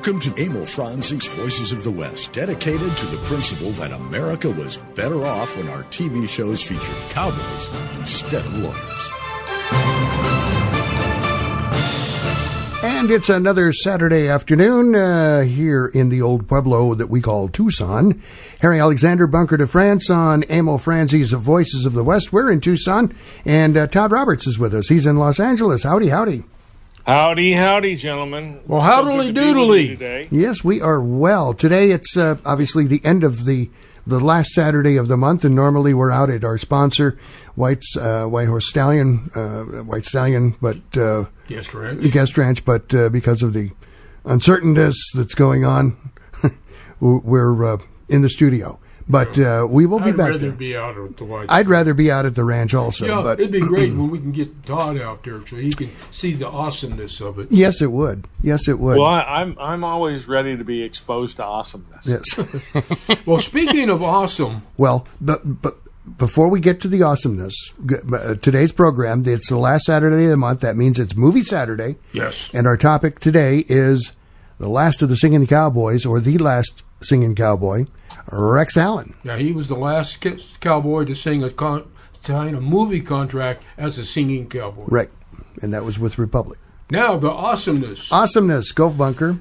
Welcome to Emil Franzi's Voices of the West, dedicated to the principle that America was better off when our TV shows featured cowboys instead of lawyers. And it's another Saturday afternoon uh, here in the old Pueblo that we call Tucson. Harry Alexander, Bunker de France on Emil Franzi's Voices of the West. We're in Tucson, and uh, Todd Roberts is with us. He's in Los Angeles. Howdy, howdy. Howdy, howdy, gentlemen. Well, howdily doodly. today. Yes, we are well. Today it's uh, obviously the end of the the last Saturday of the month, and normally we're out at our sponsor, White's uh, White Horse Stallion, uh, White Stallion, but uh, Guest ranch. guest ranch. But uh, because of the uncertainness that's going on, we're uh, in the studio. But uh, we will be I'd back rather there. be out at the White. I'd rather be out at the ranch also. yeah, but it'd be great when we can get Todd out there so he can see the awesomeness of it. yes, it would. Yes, it would. Well, I, I'm I'm always ready to be exposed to awesomeness. yes. Well, speaking of awesome, Well, but but before we get to the awesomeness, uh, today's program it's the last Saturday of the month. That means it's Movie Saturday, yes, and our topic today is the last of the singing cowboys, or the last singing cowboy, Rex Allen. yeah, he was the last cowboy to sing a con- sign a movie contract as a singing cowboy. Right, and that was with Republic. Now the awesomeness. Awesomeness, go bunker.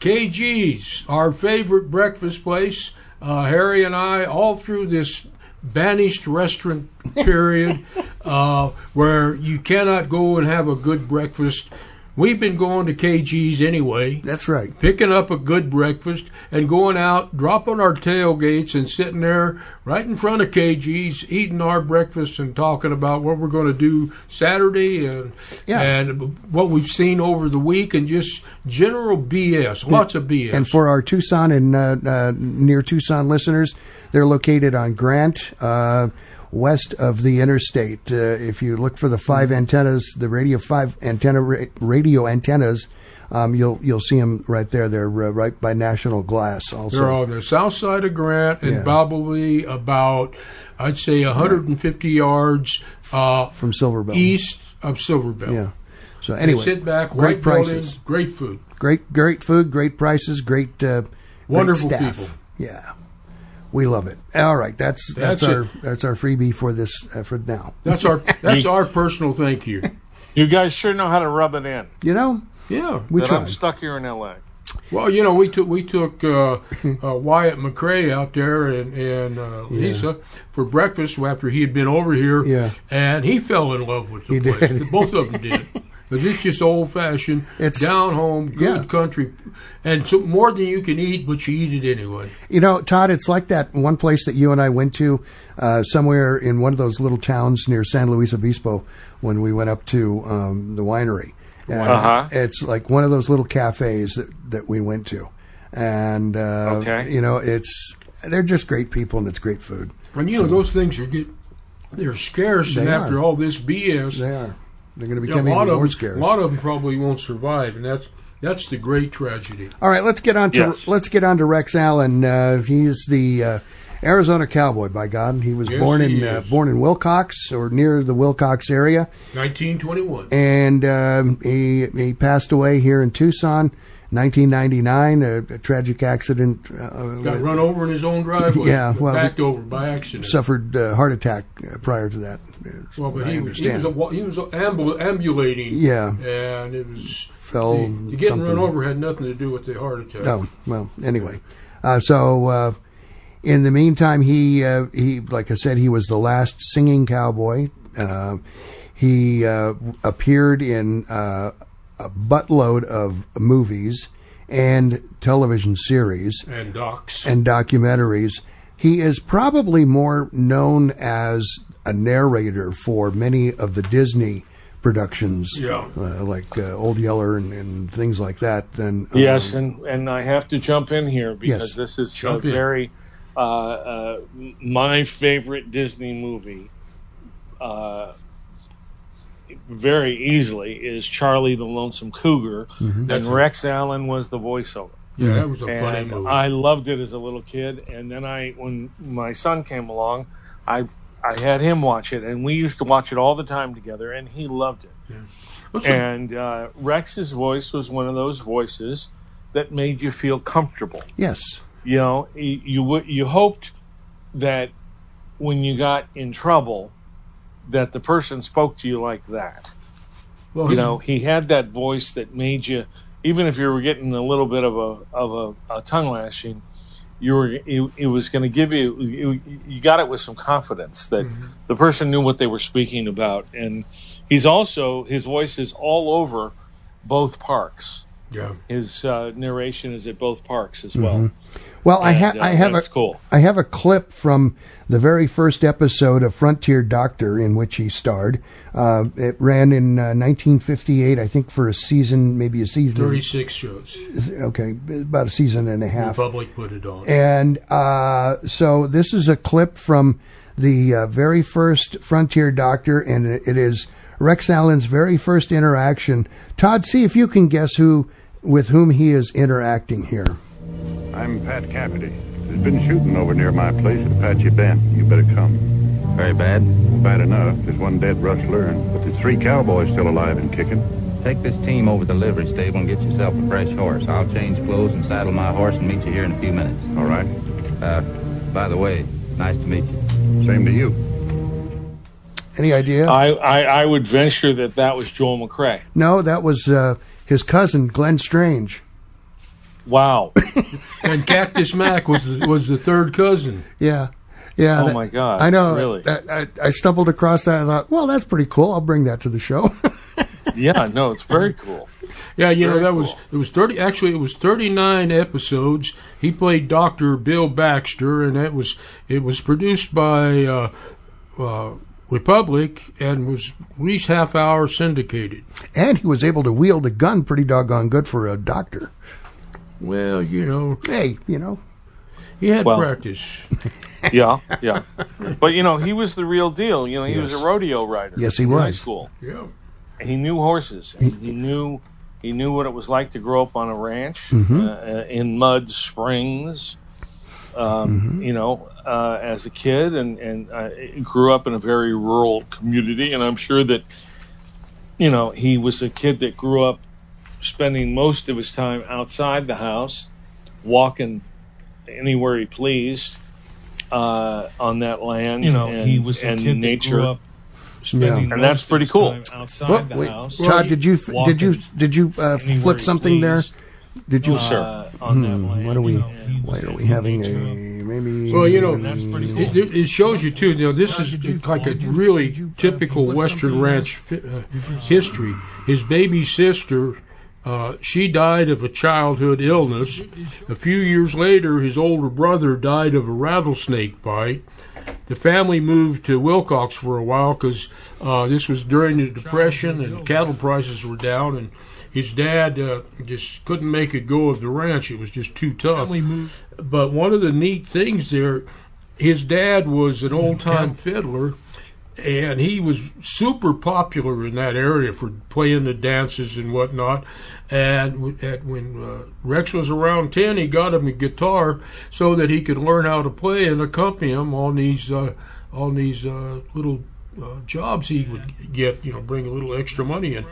KG's, our favorite breakfast place. Uh, Harry and I, all through this banished restaurant period, uh, where you cannot go and have a good breakfast. We've been going to KG's anyway, That's right. picking up a good breakfast and going out, dropping our tailgates and sitting there right in front of KG's, eating our breakfast and talking about what we're going to do Saturday and Yeah. and what we've seen over the week and just general BS, lots of BS. And for our Tucson and uh, uh, near Tucson listeners, they're located on Grant, uh, west of the interstate. Uh, if you look for the five antennas, the radio five antenna ra- radio antennas, um, you'll you'll see them right there. They're uh, right by National Glass. Also, They're on the south side of Grant and Yeah. probably about, I'd say, 150 yards uh, from Silverbell. east of Silverbell. Yeah. So anyway, sit back, great white building, prices, great food. great great food, great prices, great uh, great Wonderful staff. people. Yeah. We love it. All right, that's that's, That's our it. that's our freebie for this uh, for now. That's our that's our personal thank you. You guys sure know how to rub it in. You know, Yeah. we that tried. I'm stuck here in L.A. Well, you know, we took we took uh, uh, Wyatt McCrea out there and and uh, Lisa for breakfast after he had been over here. Yeah. and he fell in love with the He place. did. Both of them did. But it's just old fashioned, It's- down home, good yeah. country, and so more than you can eat, but you eat it anyway. You know, Todd, it's like that one place that you and I went to uh, somewhere in one of those little towns near San Luis Obispo when we went up to um, the winery. And Uh-huh. It's like one of those little cafes that, that we went to. And, uh, Okay. you know, it's they're just great people and it's great food. And you know, those things are get they're scarce, and They after all this BS, They are. They're going to yeah, become a lot even of more them, scarce. a lot of them probably won't survive, and that's that's the great tragedy. All right, let's get on to Yes. let's get on to Rex Allen. Uh, he's the uh, Arizona cowboy. By God, he was Yes, born he in uh, born in Willcox or near the Willcox area. 1921. and um, he he passed away here in Tucson, 1999. A, a tragic accident. Uh, Got run over in his own driveway. Yeah, well, backed over by accident. suffered a heart attack uh, prior to that. well, but he, was- he was a, he was ambul- ambulating. Yeah. and it was Fell the, the getting something. run over had nothing to do with the heart attack. Oh well. Anyway, uh, so uh, in the meantime, he uh, he like I said, he was the last singing cowboy. Uh, he uh, appeared in uh, a buttload of movies and television series. And docs. and documentaries. He is probably more known as a narrator for many of the Disney productions, Yeah. uh, like uh, Old Yeller and, and things like that. Than um, Yes, and, and I have to jump in here because Yes. this is Jump a in. very uh, uh, my favorite Disney movie. Very easily is Charlie the Lonesome Cougar, and That's a- Rex Allen was the voiceover. yeah, that was a funny movie. I loved it as a little kid. And then I, when my son came along, I I had him watch it, and we used to watch it all the time together, and he loved it. What's the- And uh, Rex's voice was one of those voices that made you feel comfortable. Yes. You know, you you, you hoped that when you got in trouble, that the person spoke to you like that. Well, You know, he had that voice that made you, even if you were getting a little bit of a of a, a tongue lashing, you were it, it was going to give you you, you got it with some confidence that mm-hmm. the person knew what they were speaking about, and he's also his voice is all over both parks. Yeah. His uh, narration is at both parks as well. Well, I, ha- uh, I have a cool. I have a clip from the very first episode of Frontier Doctor in which he starred. Uh, it ran in uh, 1958, I think, for a season, maybe a season. 36 shows. Okay, about a season and a half. Republic put it on. And uh, so this is a clip from the uh, very first Frontier Doctor, and it it is Rex Allen's very first interaction. Todd, see if you can guess who with whom he is interacting here. I'm Pat Cafferty. There's been shooting over near my place at Apache Bend. You better come. Very bad. Bad enough. There's one dead rustler, and but there's three cowboys still alive and kicking. Take this team over to the livery stable and get yourself a fresh horse. I'll change clothes and saddle my horse and meet you here in a few minutes. All right. Uh, by the way, nice to meet you. Same to you. Any idea? I, I, I would venture that that was Joel McCrea. no, that was uh, his cousin, Glenn Strange. Wow. And Cactus Mac was the, was the third cousin. Yeah. Yeah. Oh, that- my God. I know. Really? That- I, I stumbled across that and thought, well, that's pretty cool. I'll bring that to the show. yeah, no, it's very cool. Yeah, you know Very that was it was thirty. Actually, it was thirty nine episodes. He played Doctor Bill Baxter, and that was it was produced by uh, uh, Republic and was at least half hour syndicated. and he was able to wield a gun pretty doggone good for a doctor. Well, you know, Hey, you know. he had Well, practice. Yeah, yeah. But you know, he was the real deal. You know, he was a rodeo rider. Yes, he in High was. school. Yeah. He knew horses. And he knew he knew what it was like to grow up on a ranch Mm-hmm. uh, in Mud Springs. Um, Mm-hmm. You know, uh, as a kid, and and uh, grew up in a very rural community. And I'm sure that you know he was a kid that grew up spending most of his time outside the house, walking anywhere he pleased uh, on that land. You know, and, he was a and kid nature. that grew up spending And that's pretty cool. outside Well, the wait, house. Todd, did you did you did you uh, flip something there? Pleased. Did you? Sir. uh, on. Hmm, what are we? you know, Why are we having a maybe? Well, you know, that's cool. It, it- it shows you too. You know, this is like a really typical Western ranch uh, history. His baby sister, uh, she died of a childhood illness. A few years later, his older brother died of a rattlesnake bite. The family moved to Willcox for a while because uh, this was during the Depression and cattle prices were down, and his dad uh, just couldn't make it go of the ranch. It was just too tough. But one of the neat things there, his dad was an old time fiddler, and he was super popular in that area for playing the dances and whatnot. And at, when uh, Rex was around 10, he got him a guitar so that he could learn how to play and accompany him on these, uh, on these uh, little uh, jobs he would get, you know, bring a little extra money in.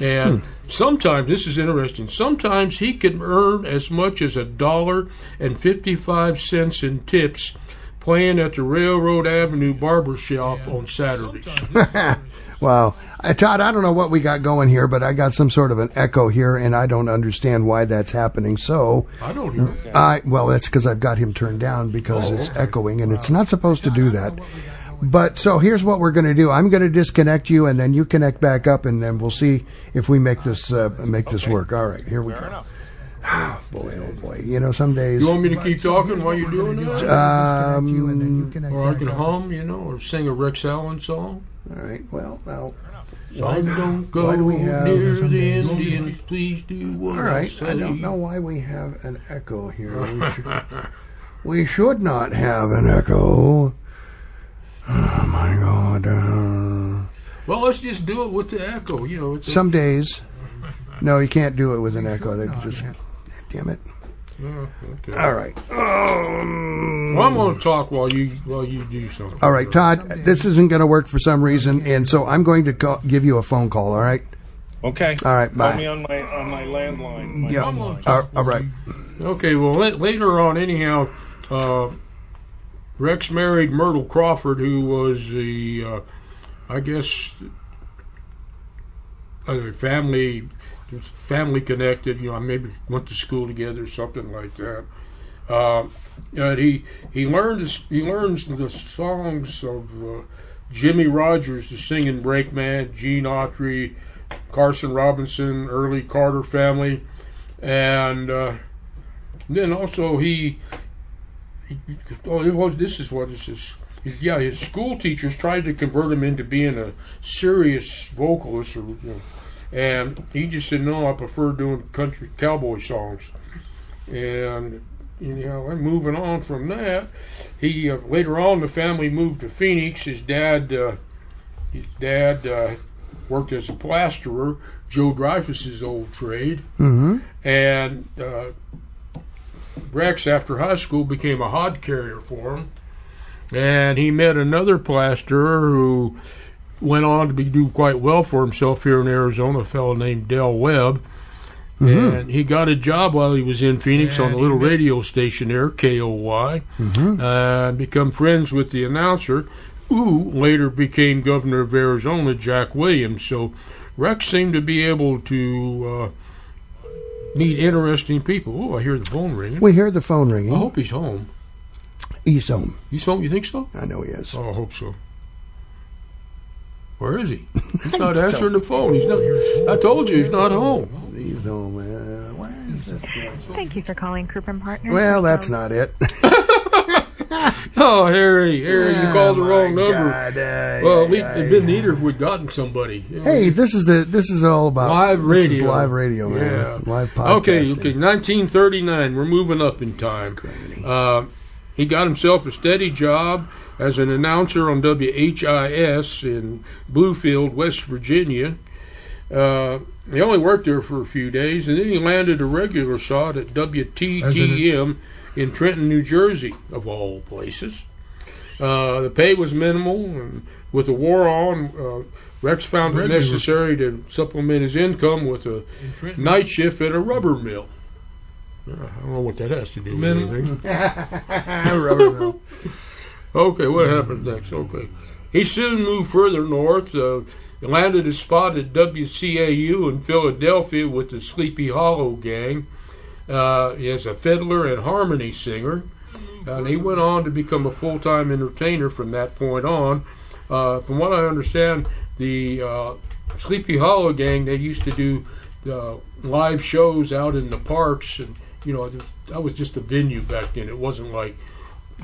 And sometimes, this is interesting, sometimes he could earn as much as a dollar and 55 cents in tips playing at the Railroad Avenue Barber Shop on Saturdays. Wow, uh, Todd, I don't know what we got going here, but I got some sort of an echo here, and I don't understand why that's happening. So, I don't even. I well, that's because I've got him turned down because it's echoing, and it's not supposed to do that. But so here's what we're going to do. I'm going to disconnect you, and then you connect back up, and then we'll see if we make this uh, make this work. All right, here we go. oh boy, oh boy, you know some days. You want me to keep talking while you're doing that? Um, Or I can hum, you know, or sing a Rex Allen song. all right. Well, now. Son, don't go why do we have near some the days- Indians. Please do what All I say. I don't know why we have an echo here. We should, we should not have an echo. Oh my God. Uh, Well, let's just do it with the echo. You know, it's some days. No, you can't do it with an echo. They just. Damn it. Oh, okay. All right. Um, Well, I'm going to talk while you while you do something. all right, Todd. This isn't going to work for some reason, and so I'm going to call, give you a phone call. All right. Okay. All right, Call bye. me on my on my landline. My Yeah. home line. All all right. Okay, well, la- later on, anyhow, uh, Rex married Myrtle Crawford, who was the, uh, I guess, uh, family, family connected. You know, maybe went to school together, something like that. Uh, and he he learned this- he learns the songs of uh, Jimmie Rodgers, the singing Brakeman, Gene Autry, Carson Robison, early Carter family, and. Uh, then also he oh it was this is what this is. His, yeah his school teachers tried to convert him into being a serious vocalist or you know, and he just said no I prefer doing country cowboy songs. And you know and moving on from that he uh, later on the family moved to Phoenix. His dad uh, his dad uh, worked as a plasterer. Joe Dreyfus's old trade. Mm-hmm. and uh, Rex, after high school, became a hod carrier for him. And he met another plasterer who went on to be, do quite well for himself here in Arizona, a fellow named Del Webb. And he got a job while he was in Phoenix on a little radio station there, KOY, Mm-hmm. uh, become friends with the announcer, who later became governor of Arizona, Jack Williams. So Rex seemed to be able to uh, meet interesting people. Oh, I hear the phone ringing. We hear the phone ringing. I hope he's home. He's home. He's home. You think so? I know he is. Oh, I hope so. Where is he? He's not answering the phone. He's not. I told you he's not home. He's home. Uh, where is this guy? Thank you for calling Croup and Partners. Well, that's not it. Oh, Harry, Harry, you called the Oh, wrong my number. God, uh, Well, yeah, we, yeah, it'd been yeah. neater if we'd gotten somebody. Hey, this is the this is all about Live this is radio. live radio, man. Yeah. Live podcasting. Okay, okay, 1939. We're moving up in time. Uh, he got himself a steady job as an announcer on WHIS in Bluefield, West Virginia. Uh, he only worked there for a few days, and then he landed a regular shot at WTTM in Trenton, New Jersey, of all places. Uh, the pay was minimal, and with the war on, uh, Rex found it Regular. necessary to supplement his income with a night shift at a rubber mill. Uh, I don't know what that has to do with anything. Rubber mill. Okay, what happened next? Okay. He soon moved further north, uh, landed a spot at WCAU in Philadelphia with the Sleepy Hollow Gang uh, as a fiddler and harmony singer. And he went on to become a full time entertainer from that point on. Uh, from what I understand, the uh, Sleepy Hollow Gang, they used to do uh, live shows out in the parks. And, you know, that was just a venue back then. It wasn't like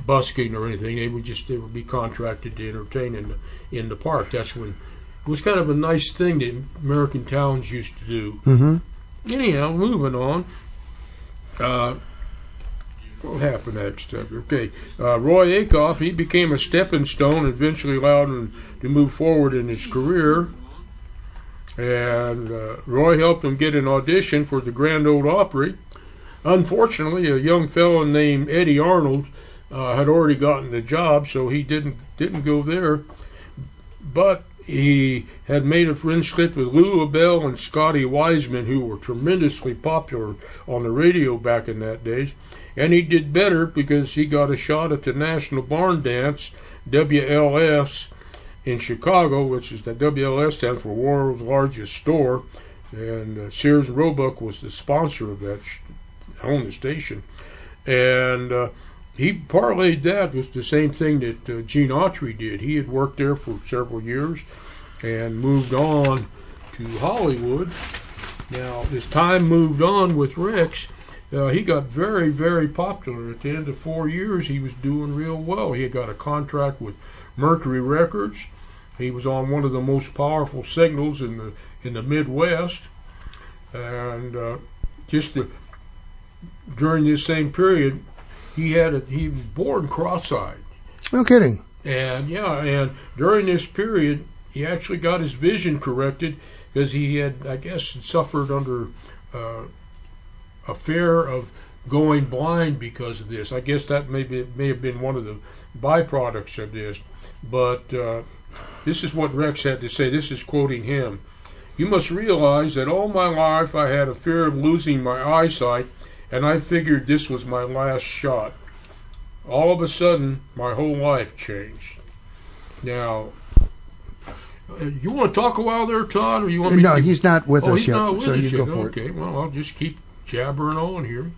busking or anything. They would just they would be contracted to entertain in the in the park. That's when it was kind of a nice thing that American towns used to do. Mm-hmm. Anyhow, moving on. Uh, what happened next? Okay, uh, Roy Acuff he became a stepping stone, eventually allowed him to move forward in his career. And uh, Roy helped him get an audition for the Grand Ole Opry. Unfortunately, a young fellow named Eddy Arnold uh, had already gotten the job, so he didn't didn't go there. But he had made a friendship with Lulu Belle and Scotty Wiseman, who were tremendously popular on the radio back in that days. And he did better because he got a shot at the National Barn Dance, WLS, in Chicago, which is the WLS stands for World's Largest Store. And uh, Sears and Roebuck was the sponsor of that, sh- the station. And uh, he parlayed that with the same thing that uh, Gene Autry did. He had worked there for several years and moved on to Hollywood. Now, as time moved on with Rex, uh, he got very, very popular. At the end of four years, he was doing real well. He had got a contract with Mercury Records. He was on one of the most powerful signals in the in the Midwest, and uh, just the, during this same period, he had a, he was born cross-eyed. No kidding. And yeah, and during this period, he actually got his vision corrected because he had, I guess, suffered under uh, a fear of going blind because of this. I guess that may be, may have been one of the byproducts of this. But uh, this is what Rex had to say. This is quoting him. You must realize that all my life I had a fear of losing my eyesight, and I figured this was my last shot. All of a sudden, my whole life changed. Now, you want to talk a while there, Todd, or you want me No, to he's not with oh, us he's yet, not with so us you yet. go for it. okay, well, I'll just keep jabbering on here.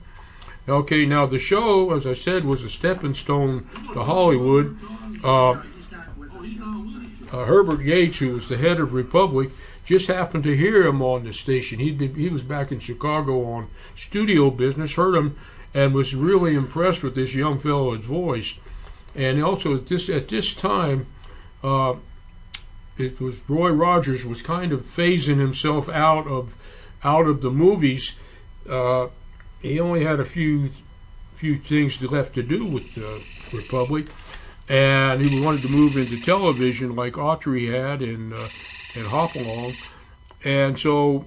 Okay, now the show, as I said, was a stepping stone to Hollywood. Uh, uh, Herbert Yates, who was the head of Republic, just happened to hear him on the station. He'd he was back in Chicago on studio business, heard him, and was really impressed with this young fellow's voice. And also at this at this time, uh, it was Roy Rogers was kind of phasing himself out of out of the movies. Uh, he only had a few few things left to do with the Republic, and he wanted to move into television like Autry had and uh, and Hopalong, and so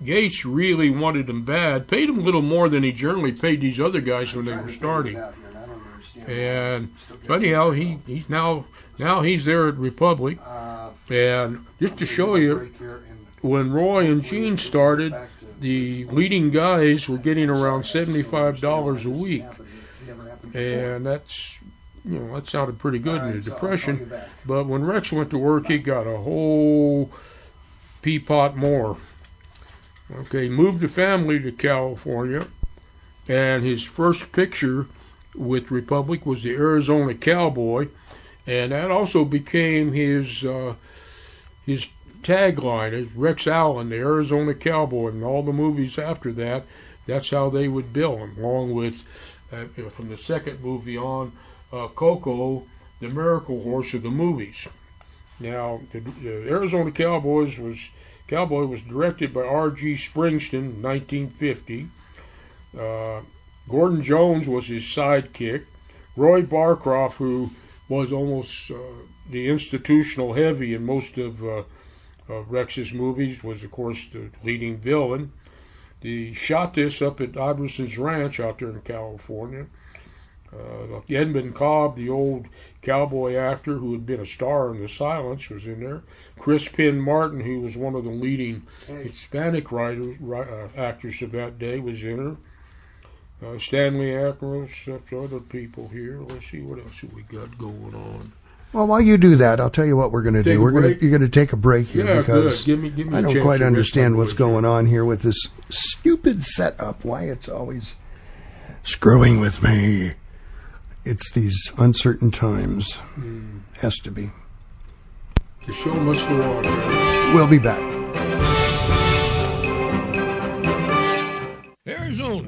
Yates really wanted him bad. Paid him a little more than he generally paid these other guys when they were starting. And so anyhow, he he's now now he's there at Republic, and just to show you, when Roy and Gene started, the leading guys were getting around seventy-five dollars a week, and that's you know that sounded pretty good in the depression. But when Rex went to work, he got a whole peapot more. Okay, moved the family to California, and his first picture with Republic was the Arizona Cowboy, and that also became his uh, his tagline. Is Rex Allen, the Arizona Cowboy, and all the movies after that. That's how they would bill him, along with uh, from the second movie on, uh, Koko, the Miracle Horse of the movies. Now, the, the Arizona Cowboys was Cowboy was directed by R.G. Springsteen 1950. Uh, Gordon Jones was his sidekick. Roy Barcroft, who was almost uh, the institutional heavy in most of uh, uh, Rex's movies, was of course the leading villain. He shot this up at Iverson's Ranch out there in California. Uh, Edmund Cobb, the old cowboy actor who had been a star in The Silents, was in there. Chris-Pin Martin, who was one of the leading Hispanic writers, ri- uh, actors of that day, was in her. Uh, Stanley Ackroyd, such other people here. Let's see what else we got going on. Well, while you do that, I'll tell you what we're going to do. We're going to you're going to take a break here Yeah, because. Give me- give me I don't quite understand what's going on here with this stupid setup. Why it's always screwing with me. It's these uncertain times. Hmm. Has to be. The show must go on. We'll be back.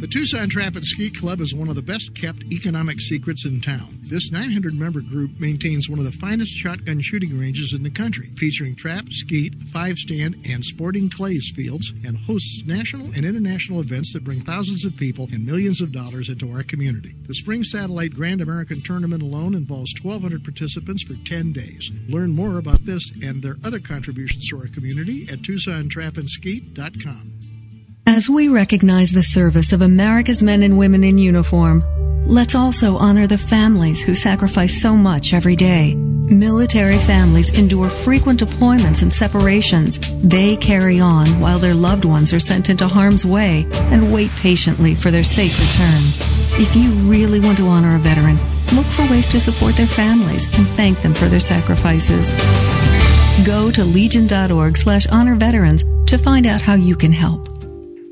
The Tucson Trap and Skeet Club is one of the best kept economic secrets in town. This 900 member group maintains one of the finest shotgun shooting ranges in the country, featuring trap, skeet, five stand, and sporting clays fields, and hosts national and international events that bring thousands of people and millions of dollars into our community. The Spring Satellite Grand American Tournament alone involves 1,200 participants for 10 days. Learn more about this and their other contributions to our community at TucsonTrapandSkeet.com. As we recognize the service of America's men and women in uniform, let's also honor the families who sacrifice so much every day. Military families endure frequent deployments and separations. They carry on while their loved ones are sent into harm's way and wait patiently for their safe return. If you really want to honor a veteran, look for ways to support their families and thank them for their sacrifices. Go to legion.org slash honor veterans to find out how you can help.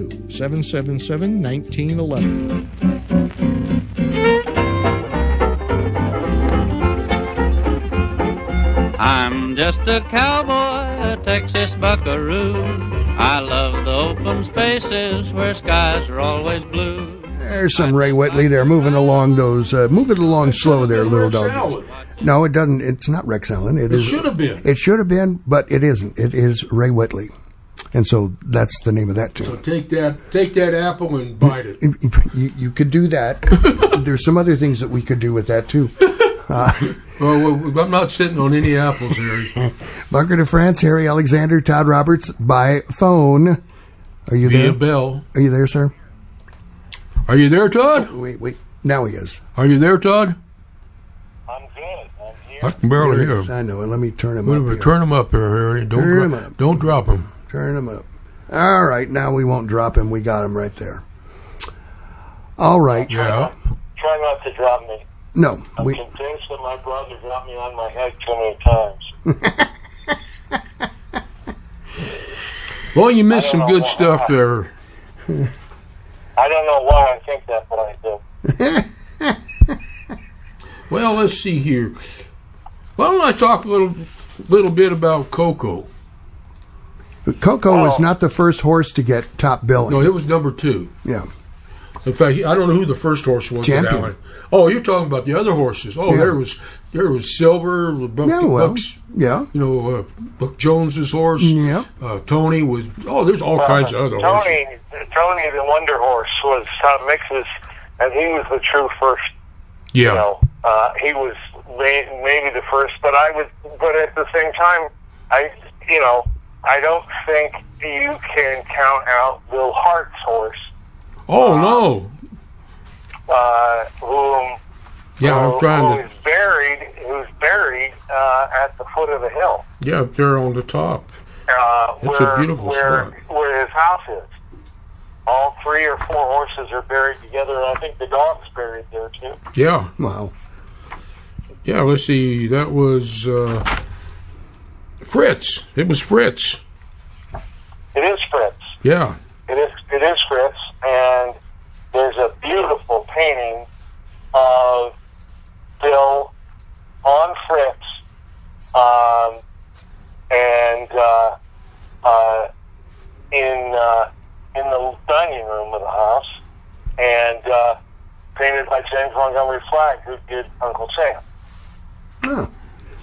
777 1911. I'm just a cowboy, a Texas buckaroo. I love the open spaces where skies are always blue. There's some Ray Whitley there moving along those, uh, moving along slow there, little dog. No, it doesn't. It's not Rex Allen. It is- should have been. It should have been, but it isn't. It is Ray Whitley, and so that's the name of that too. So take that, take that apple and bite it. You, you could do that. There's some other things that we could do with that too. Uh, Well, well, I'm not sitting on any apples, Harry. Bunker de France, Harry Alexander, Todd Roberts by phone. Are you Via there? bell. Are you there, sir? Are you there, Todd? Wait, wait. Now he is. Are you there, Todd? I'm good. I'm here. I can barely There he hear him. I know. Let me turn him Wait up. minute, here. turn him up here, Harry. Don't dro- him up. don't drop him. Turn him up. All right. Now we won't drop him. We got him right there. All right. Yeah. Try not to drop me. No. I'm We. convinced that my brother dropped me on my head too many times. Well, you missed some good know stuff why. there. I don't know why I think that, but I do. Well, let's see here. Why don't I talk a little, little bit about Koko? Koko was not the first horse to get top billing. No, it was number two. Yeah. In fact, I don't know who the first horse was. Champion. Allen. Oh, you're talking about the other horses. Oh, Yeah. there was there was Silver, Buck, Yeah, well, Buck's, yeah. you know, uh, Buck Jones's horse. Yeah. Uh, Tony was. Oh, there's all kinds of other horses. Tony, Tony the Wonder Horse was Tom Mix's, and he was the true first. Yeah. You know, uh, he was maybe the first, but I was. But at the same time, I, you know, I don't think you can count out Will Hart's horse, Oh no. uh, whom Yeah, who, I'm trying to. who's buried, who's buried uh, at the foot of the hill. Yeah, up there on the top. uh, That's a beautiful where, spot. where his house is. All three or four horses are buried together, and I think the dog's buried there too. Yeah. Wow. Yeah. Let's see. That was uh, Fritz. It was Fritz. It is Fritz. Yeah. It is. It is Fritz, and there's a beautiful painting of Bill on Fritz, um, and uh, uh, in uh, in the dining room of the house, and uh, painted by James Montgomery Flagg, who did Uncle Sam.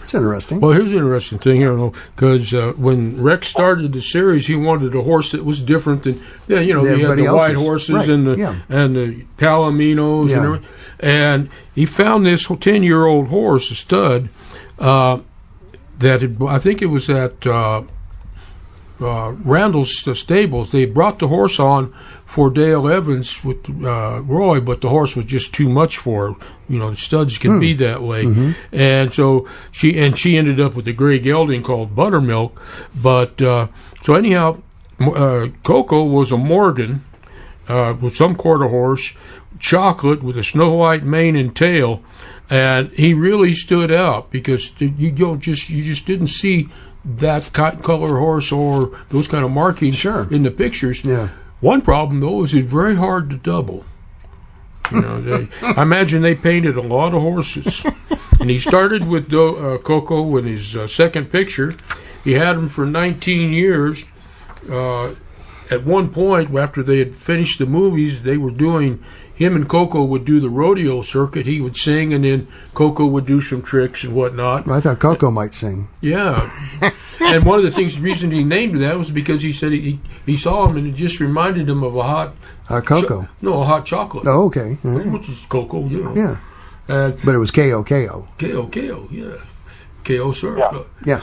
It's interesting. Well, here's the interesting thing here, because uh, when Rex started the series, he wanted a horse that was different than, yeah, you know, Than he had the white horses Right, and the yeah. and the Palominos Yeah. and everything. And he found this ten year old horse, a stud, uh, that had, I think it was at uh, uh, Randall's uh, stables. They brought the horse on for Dale Evans with uh, Roy, but the horse was just too much for her. You know, studs can Hmm. be that way, Mhm. and so she and she ended up with a gray gelding called Buttermilk. But uh, so anyhow, uh, Koko was a Morgan uh, with some quarter horse, chocolate with a snow white mane and tail, and he really stood out because you don't just you just didn't see that cotton color horse or those kind of markings in the pictures. Yeah. One problem though is it's very hard to double. You know, they, I imagine they painted a lot of horses, and he started with Do, uh, Koko in his uh, second picture. He had him for 19 years, uh, at one point, after they had finished the movies, they were doing. Him and Koko would do the rodeo circuit. He would sing, and then Koko would do some tricks and whatnot. I thought Koko might sing. Yeah, and one of the things, the reason he named that was because he said he he saw him and it just reminded him of a hot Uh, Coco. no a hot chocolate. Oh, okay. All right. which is cocoa, you know. Yeah. Uh, But it was Ko Ko. KO, KO, yeah. KO, sir. Yeah. Yeah.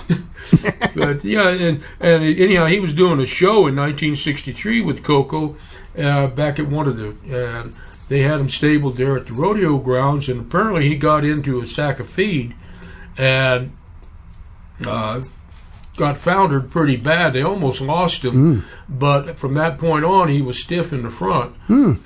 but yeah, and, and anyhow, he was doing a show in 1963 with Koko uh, back at one of the. Uh, they had him stabled there at the rodeo grounds, and apparently he got into a sack of feed and uh, got foundered pretty bad. They almost lost him, but from that point on, he was stiff in the front,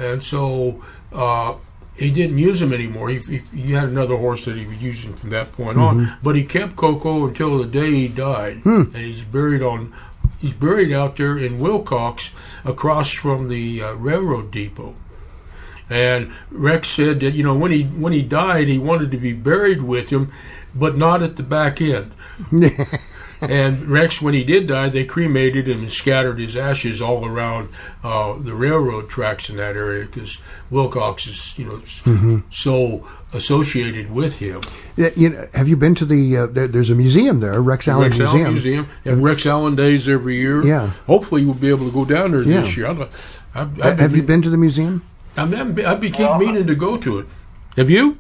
and so. Uh, he didn't use him anymore. He, he, he had another horse that he was using from that point on, but he kept Koko until the day he died, and he's buried on. He's buried out there in Willcox, across from the uh, railroad depot. And Rex said that you know when he when he died, he wanted to be buried with him, but not at the back end. and Rex, when he did die, they cremated him and scattered his ashes all around uh, the railroad tracks in that area because Willcox is, you know, Mhm. so associated with him. Yeah, you know, have you been to the? Uh, there, there's a museum there, Rex Allen Rex Museum. Allen Museum and Rex Allen Days every year. Yeah. Hopefully, we'll be able to go down there Yeah. this year. I've, Ha- I've have you been to the museum? I'm, I'm, I'd be keep meaning to go to it. Have you?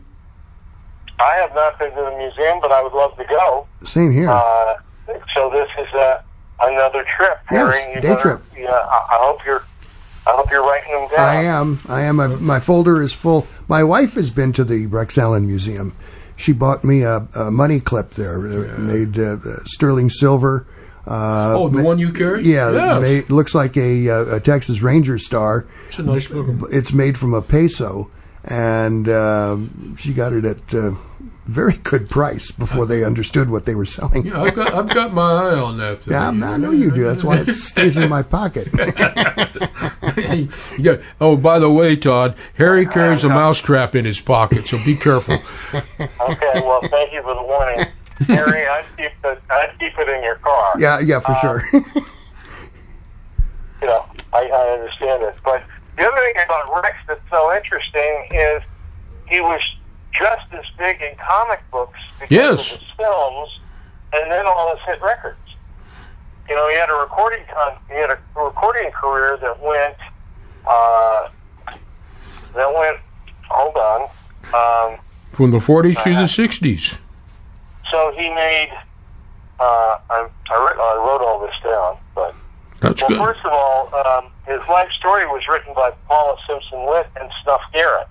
I have not been to the museum, but I would love to go. Same here. Uh, so this is uh, another trip, Yes, Harry. Day better- trip. Yeah, I, I hope you're. I hope you're writing them down. I am. I am. My, my folder is full. My wife has been to the Rex Allen Museum. She bought me a, a money clip there, uh, made uh, uh, sterling silver. Uh, Oh, the ma- one you carry? Yeah, Yes. made, looks like a, uh, a Texas Ranger star. It's a nice looking. It's made from a peso, and um she got it at uh, very good price before they understood what they were selling. Yeah, I've got I've got my eye on that. Thing. Yeah, I'm- I know you do. That's why it stays in my pocket. You got- oh, by the way, Todd, Harry carries a mousetrap in his pocket, so be careful. Okay, well, thank you for the warning, Harry. I'd keep it. I'd keep it in your car. Yeah, yeah, for Uh, sure. you know, I, I understand this. But the other thing about Rex that's so interesting is he was just as big in comic books because Yes. of his films, and then all his hit records. You know, he had a recording con- he had a recording career that went uh, that went. Hold on. Um, From the 40s to the 60s. So he made. Uh, I, I, wrote, I wrote all this down, but That's well, good. first of all, um, his life story was written by Paula Simpson Witt and Snuff Garrett,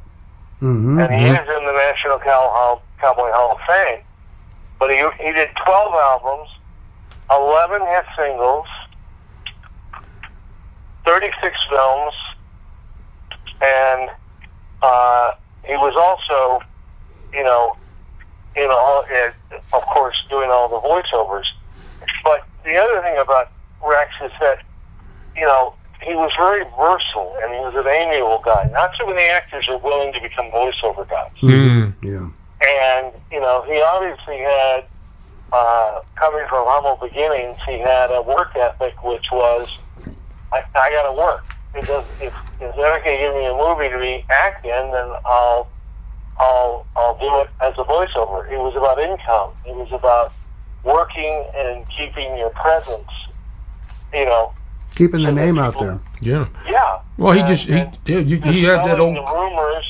Mm-hmm. and he is in the National Cow- Hall, Cowboy Hall of Fame. But he he did twelve albums, eleven hit singles, thirty six films, and uh, he was also, you know, you know, all, uh, of course, doing all the voiceovers. But the other thing about Rex is that, you know, he was very versatile and he was an amiable guy. Not so many actors are willing to become voiceover guys. Mm, yeah. And, you know, he obviously had, uh, coming from humble beginnings, he had a work ethic which was, I, I gotta work. It does, if, if they're not gonna give me a movie to be act in, then I'll, I'll, I'll do it as a voiceover. It was about income. It was about working and keeping your presence, you know. Keeping the name out there. Yeah. Yeah. Well, he And- just he and yeah, you, he had that old. the rumors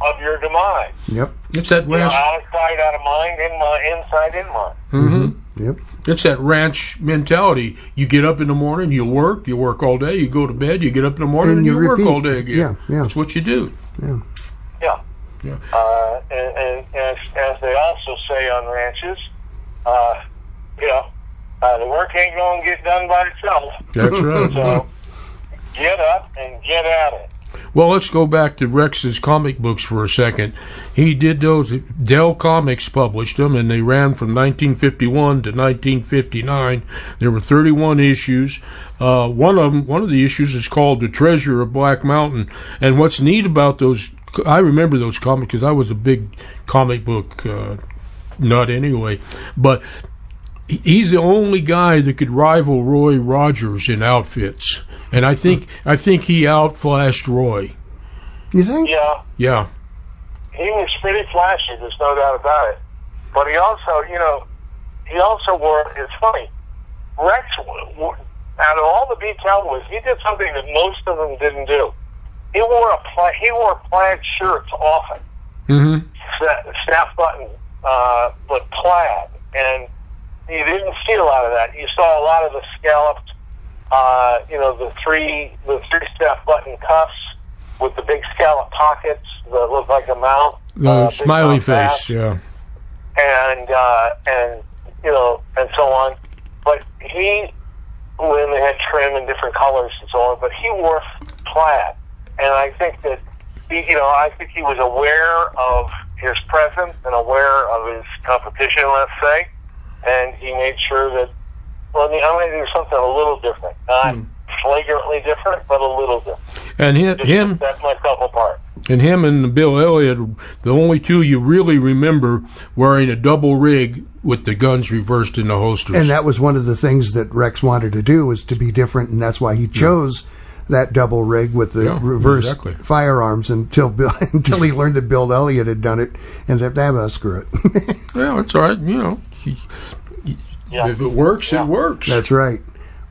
of your demise. Yep. It's that You know, ranch. out of sight, out of mind, in my inside, in mind. Mm-hmm. Yep. It's that ranch mentality. You get up in the morning, you work, you work all day, you go to bed, you get up in the morning, And and, you you, work all day again. Yeah, yeah. That's what you do. Yeah. Yeah. Uh, and, and as, as they also say on ranches, uh, you know, uh, the work ain't going to get done by itself. That's right. So get up and get at it. Well, let's go back to Rex's comic books for a second. He did those. Dell Comics published them, and they ran from 1951 to 1959. There were 31 issues. Uh, one of them, one of the issues is called "The Treasure of Black Mountain." And what's neat about those, I remember those comics because I was a big comic book uh, nut anyway. But he's the only guy that could rival Roy Rogers in outfits, and I think I think he outflashed Roy. You think? Yeah, Yeah, he was pretty flashy. There's no doubt about it. But he also, you know, he also wore. It's funny. Rex, w- w- out of all the B Cowboys, he did something that most of them didn't do. He wore a pla- he wore plaid shirts often, mm-hmm. snap, snap button, uh, but plaid, and you didn't see a lot of that. You saw a lot of the scalloped, uh, you know, the three the three snap button cuffs with the big scallop pockets that look like a mouth. the uh, smiley mouth face. Yeah, and uh, and you know, and so on. But he, when they had trim in different colors and so on, but he wore plaid, and I think that he, you know, I think he was aware of his presence and aware of his competition, let's say, and he made sure that. Well, I mean, I'm going to do something a little different, not hmm. flagrantly different, but a little different. and him, Just him set myself apart. and him and Bill Elliott, the only two you really remember wearing a double rig with the guns reversed in the holsters. And that was one of the things that Rex wanted to do was to be different, and that's why he hmm. chose that double rig with the Yeah, reverse exactly. firearms until Bill, until he learned that Bill Elliott had done it, and said, "Damn, well, screw it." yeah, it's all right. You know, he, he- if it works, it works. That's right.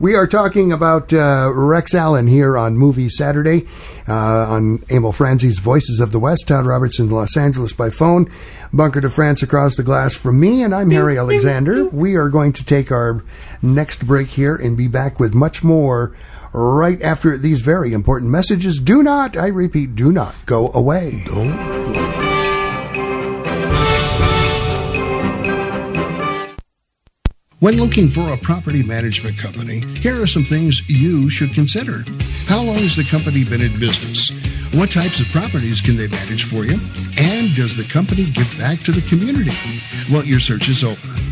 We are talking about uh, Rex Allen here on Movie Saturday uh, on Emil Franzi's Voices of the West. Todd Robertson, Los Angeles by phone. Bunker de France across the glass from me, and I'm Harry Alexander. We are going to take our next break here and be back with much more right after these very important messages. Do not, I repeat, do not go away. When looking for a property management company, here are some things you should consider. How long has the company been in business? What types of properties can they manage for you? And does the company give back to the community? Well, your search is over.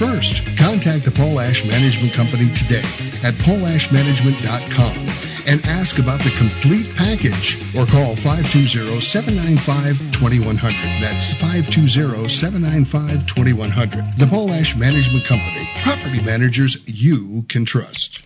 first. Contact the Pole Ash Management Company today at poleashmanagement.com and ask about the complete package or call 520-795-2100. That's 520-795-2100. The Pole Ash Management Company. Property managers you can trust.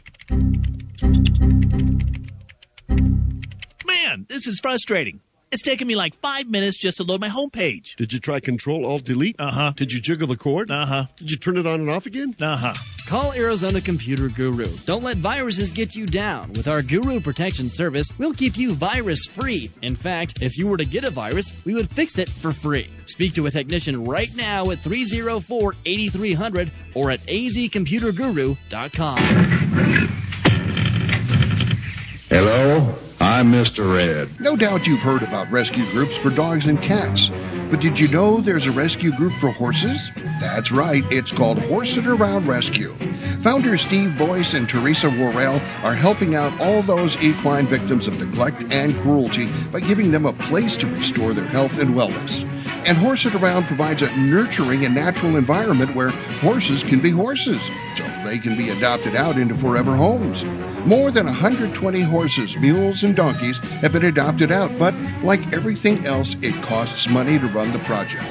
Man, this is frustrating. It's taken me like five minutes just to load my homepage. Did you try Control Alt Delete? Uh huh. Did you jiggle the cord? Uh huh. Did you turn it on and off again? Uh huh. Call Arizona Computer Guru. Don't let viruses get you down. With our Guru Protection Service, we'll keep you virus free. In fact, if you were to get a virus, we would fix it for free. Speak to a technician right now at 304 8300 or at azcomputerguru.com. Hello, I'm Mr. Red. No doubt you've heard about rescue groups for dogs and cats. But did you know there's a rescue group for horses? That's right, it's called Horse It Around Rescue. Founders Steve Boyce and Teresa Worrell are helping out all those equine victims of neglect and cruelty by giving them a place to restore their health and wellness. And Horse It Around provides a nurturing and natural environment where horses can be horses, so they can be adopted out into forever homes. More than 120 horses, mules, and donkeys have been adopted out, but like everything else, it costs money to run the project.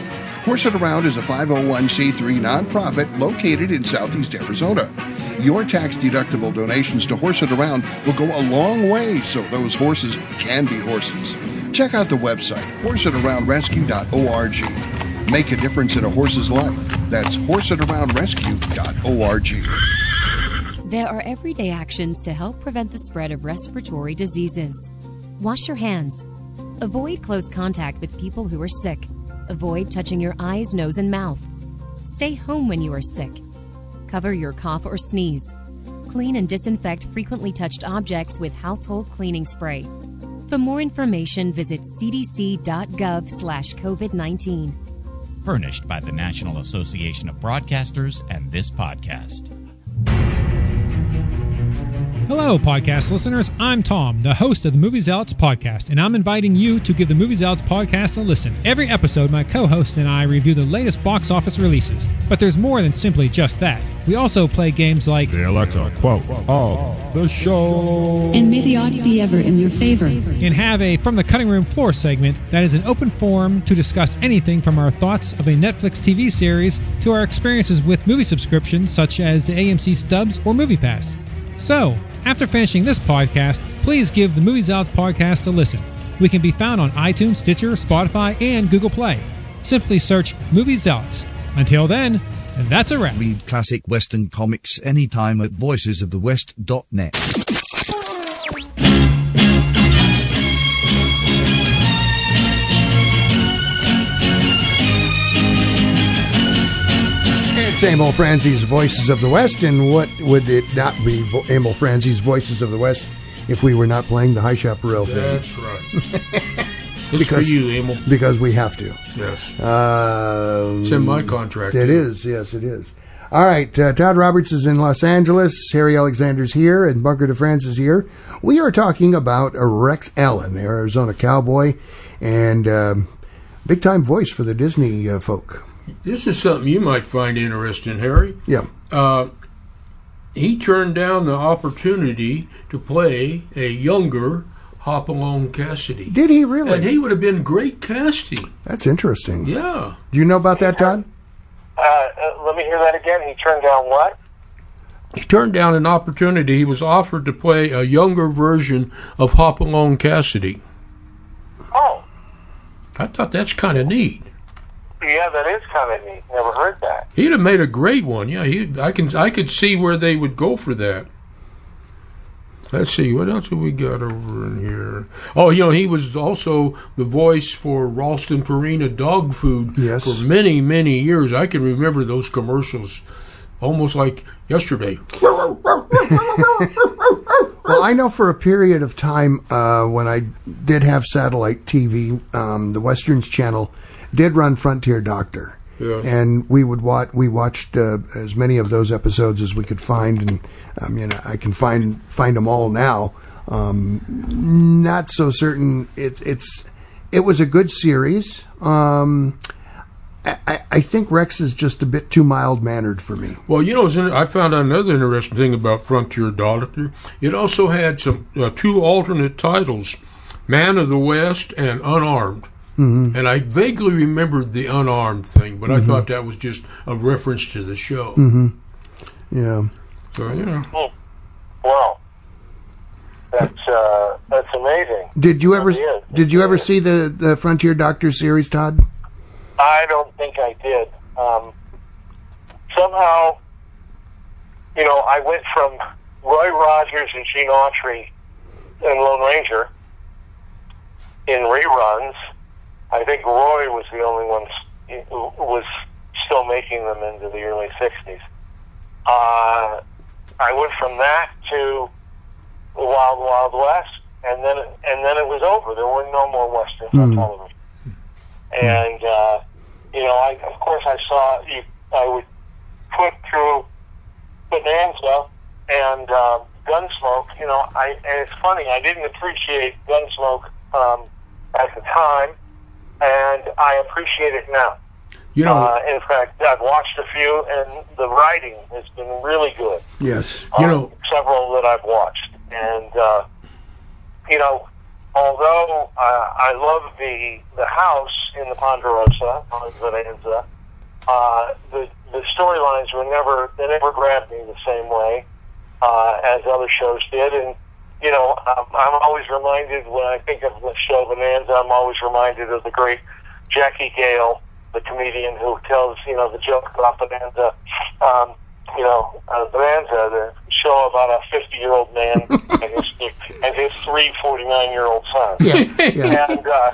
Horse It Around is a 501c3 nonprofit located in southeast Arizona. Your tax deductible donations to Horse It Around will go a long way so those horses can be horses. Check out the website, horseitaroundrescue.org. Make a difference in a horse's life. That's horseitaroundrescue.org. There are everyday actions to help prevent the spread of respiratory diseases. Wash your hands. Avoid close contact with people who are sick. Avoid touching your eyes, nose, and mouth. Stay home when you are sick. Cover your cough or sneeze. Clean and disinfect frequently touched objects with household cleaning spray. For more information, visit cdc.gov slash COVID-19. Furnished by the National Association of Broadcasters and this podcast. Hello, podcast listeners. I'm Tom, the host of the Movie Zealots podcast, and I'm inviting you to give the Movie Zealots podcast a listen. Every episode, my co hosts and I review the latest box office releases, but there's more than simply just that. We also play games like The Alexa quote of the show. And may the odds be ever in your favor. and have a From the Cutting Room Floor segment that is an open forum to discuss anything from our thoughts of a Netflix TV series to our experiences with movie subscriptions such as the AMC Stubs or MoviePass. So, after finishing this podcast, please give the Movie Zealots podcast a listen. We can be found on iTunes, Stitcher, Spotify, and Google Play. Simply search Movie Zealots. Until then, and that's a wrap. Read classic Western comics anytime at voicesofthewest.net. It's Emil Franzi's Voices of the West, and what would it not be Vo- Emil Franzi's Voices of the West if we were not playing the High Chaparral thing? That's right. It's for you, Emil. Because we have to. Yes. Um, It's in my contract. It is, yes, it is. All right, uh, Todd Roberts is in Los Angeles. Harry Alexander's here, and Bunker DeFrance is here. We are talking about Rex Allen, the Arizona cowboy, and um, big time voice for the Disney uh, folk. This is something you might find interesting, Harry. Yeah. Uh, he turned down the opportunity to play a younger Hopalong Cassidy. Did he really? And he would have been great casting. That's interesting. Yeah. Do you know about that, Todd? Uh, uh, let me hear that again. He turned down what? He turned down an opportunity. He was offered to play a younger version of Hopalong Cassidy. Oh, I thought that's kind of neat. Yeah, that is kind of neat. Never heard that. He'd have made a great one. Yeah, he. I can. I could see where they would go for that. Let's see what else have we got over in here. Oh, you know, he was also the voice for Ralston Purina dog food Yes. for many, many years. I can remember those commercials almost like yesterday. Well, I know for a period of time uh, when I did have satellite TV, um, the Westerns Channel did run Frontier Doctor, Yeah. and we would watch. We watched uh, as many of those episodes as we could find, and I mean, I can find find them all now. Um, not so certain. It's it's it was a good series. Um, I, I- I think Rex is just a bit too mild mannered for me. Well, you know, I found another interesting thing about Frontier Doctor. It also had some uh, two alternate titles, Man of the West and Unarmed. Mhm. And I vaguely remembered the unarmed thing, but I Mhm. thought that was just a reference to the show. hmm Yeah. So, you know. Hmm. Wow, that's uh, that's amazing. Did you ever It is. did you ever see the the Frontier Doctor series, Todd? I don't think I did. Um, somehow, you know, I went from Roy Rogers and Gene Autry and Lone Ranger in reruns. I think Roy was the only one who was still making them into the early '60s. Uh, I went from that to the Wild Wild West, and then and then it was over. There were no more westerns on Hmm. television. And uh, you know, I of course I saw you. I would put through Bonanza and uh, Gunsmoke. You know, I and it's funny. I didn't appreciate Gunsmoke um, at the time, and I appreciate it now. You know, uh, in fact, I've watched a few, and the writing has been really good. Yes. You on know- several that I've watched, and uh, you know, although uh, I love the the house in the Ponderosa on uh, the the storylines were never they never grabbed me the same way uh, as other shows did, and you know, I'm, I'm always reminded when I think of the show Bonanza, I'm always reminded of the great Jackie Gayle, the comedian who tells you know the joke about Bonanza. Um, you know, uh, Bonanza, the show about a 50 year old man and his and his three 49 year old sons. Yeah, yeah. And uh,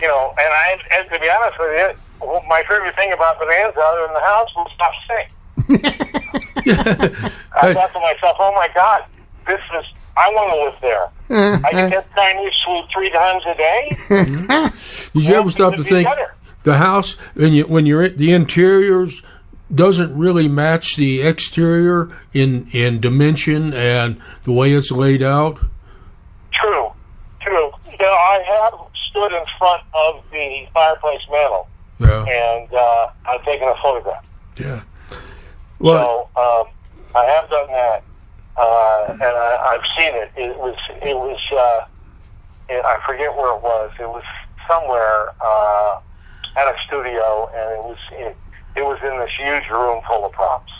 you know, and I and to be honest with you, my favorite thing about Bonanza, other than the house, was Hop Sing. I thought to myself, oh my god, this is I want to live there. I can get Chinese food three times a day. Did you ever stop to think better. the house when you when you're at the interiors doesn't really match the exterior in in dimension and the way it's laid out. True, true. You know, I have stood in front of the fireplace mantle, Yeah. and uh, I've taken a photograph. Yeah. Well, so um, I have done that, uh, and I, I've seen it. It was, it was. Uh, it, I forget where it was. It was somewhere uh, at a studio, and it was. It, it was in this huge room full of props.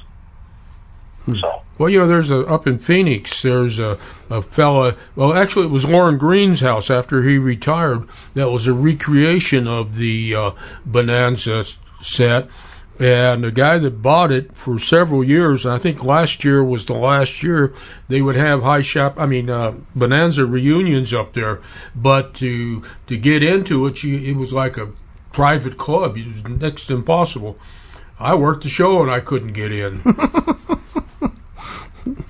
So well, you know, there's a up in Phoenix. There's a a fella. Well, actually, it was Lorne Greene's house after he retired. That was a recreation of the uh, Bonanza set. And the guy that bought it for several years, and I think last year was the last year, they would have high shop. I mean, uh, Bonanza reunions up there. But to to get into it, you, it was like a private club. It was next to impossible. I worked the show and I couldn't get in.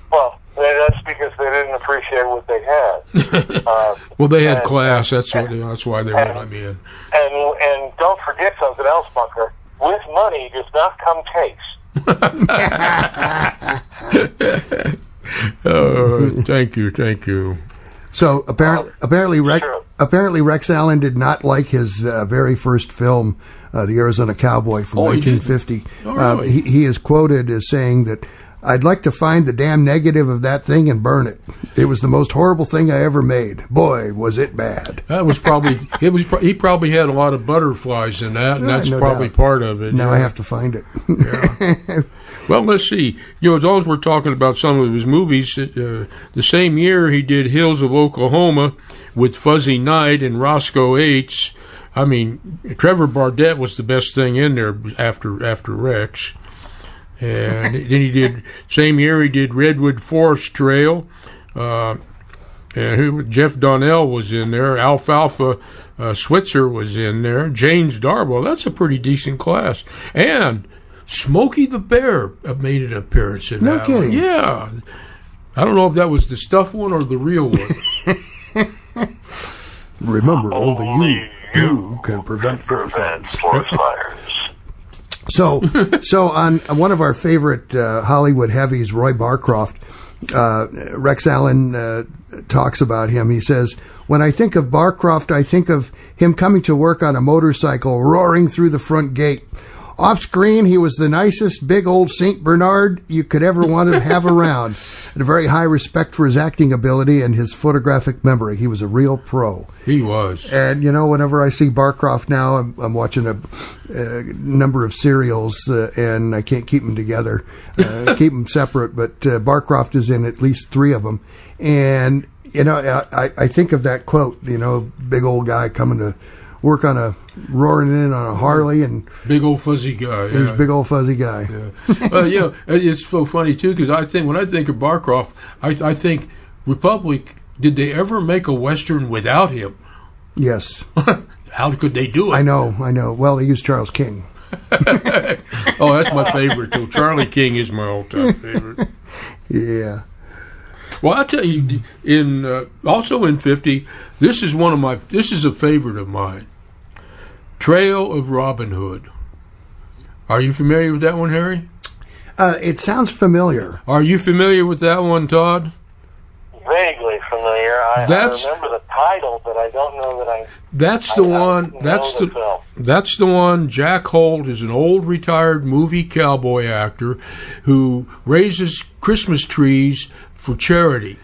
Well, that's because they didn't appreciate what they had. uh, Well, they had and, class. That's what. That's why they wouldn't let me in. And and don't forget something else, Bunker. With money does not come taste. Oh, thank you, thank you. So apparently, apparently, Rex, apparently Rex Allen did not like his uh, very first film, uh, The Arizona Cowboy from Oh, he didn't? 1950. Oh, uh, really? he, he is quoted as saying that. I'd like to find the damn negative of that thing and burn it. It was the most horrible thing I ever made. Boy, was it bad. That was probably. It was. He probably had a lot of butterflies in that, and Yeah, that's no probably doubt. part of it. Now yeah. I have to find it. Well, let's see. You know, as long as we're talking about some of his movies, uh, the same year he did Hills of Oklahoma with Fuzzy Knight and Roscoe Ates. I mean, Trevor Bardette was the best thing in there after after Rex. And then he did same year he did Redwood Forest Trail. Uh, and who, Jeff Donnell was in there. Alfalfa uh, Switzer was in there. Jane Darwell. That's a pretty decent class. And Smokey the Bear made an appearance in No that kidding. one. Yeah. I don't know if that was the stuff one or the real one. Remember, only you, you can prevent forest fires. So, so on one of our favorite uh, Hollywood heavies, Roy Barcroft, uh, Rex Allen uh, talks about him. He says, "When I think of Barcroft, I think of him coming to work on a motorcycle, roaring through the front gate." Off screen, he was the nicest big old Saint Bernard you could ever want to have around. And a very high respect for his acting ability and his photographic memory. He was a real pro. He was. And you know, whenever I see Barcroft now, I'm, I'm watching a, a number of serials, uh, and I can't keep them together, uh, keep them separate. But uh, Barcroft is in at least three of them, and you know, I, I think of that quote. You know, big old guy coming to work on a roaring in on a Harley, and Big old fuzzy guy. he's yeah. a big old fuzzy guy. uh, yeah, it's so funny too because I think when I think of Barcroft, I, I think Republic. Did they ever make a western without him? Yes, How could they do it? I know, I know. Well, they used Charles King. oh, that's my favorite too. Charlie King is my all-time favorite. Yeah. Well, I tell you, in uh, also in fifty, this is one of my. This is a favorite of mine. Trail of Robin Hood. Are you familiar with that one, Harry? Uh, it sounds familiar. Are you familiar with that one, Todd? Vaguely familiar. I, That's- I remember the title, but I don't know that I. That's the I- I one. know That's the the. That's the one. Jack Holt is an old retired movie cowboy actor who raises Christmas trees for charity.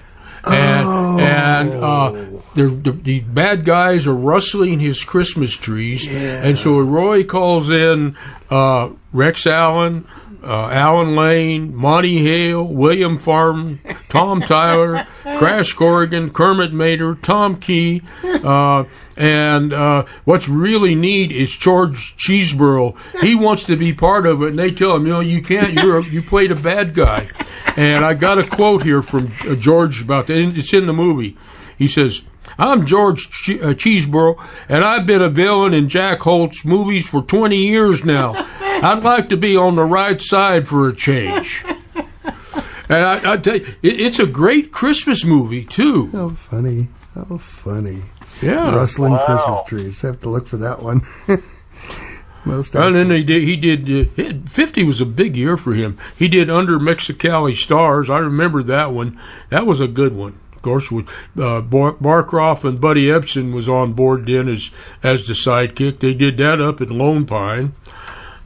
And and uh, the, the the bad guys are rustling his Christmas trees, and so Roy calls in uh, Rex Allen, uh, Allan Lane, Monte Hale, William Farnum, Tom Tyler, Crash Corrigan, Kermit Maynard, Tom Keene, uh, and uh, what's really neat is George Chesebro. He wants to be part of it, and they tell him, you know, you can't. You're a, you played a bad guy. And I got a quote here from uh, George about that. It's in the movie. He says. I'm George che- uh, Chesebro, and I've been a villain in Jack Holt's movies for 20 years now. I'd like to be on the right side for a change. And I, I tell you, it, it's a great Christmas movie too. How funny! How funny! Yeah. rustling Wow. Christmas trees. I have to look for that one. Most and then he did. He did. Uh, Fifty was a big year for him. He did under Mexicali Stars. I remember that one. That was a good one. Course, with uh, Bar- Barcroft and Buddy Ebsen was on board then as as the sidekick. They did that up at Lone Pine.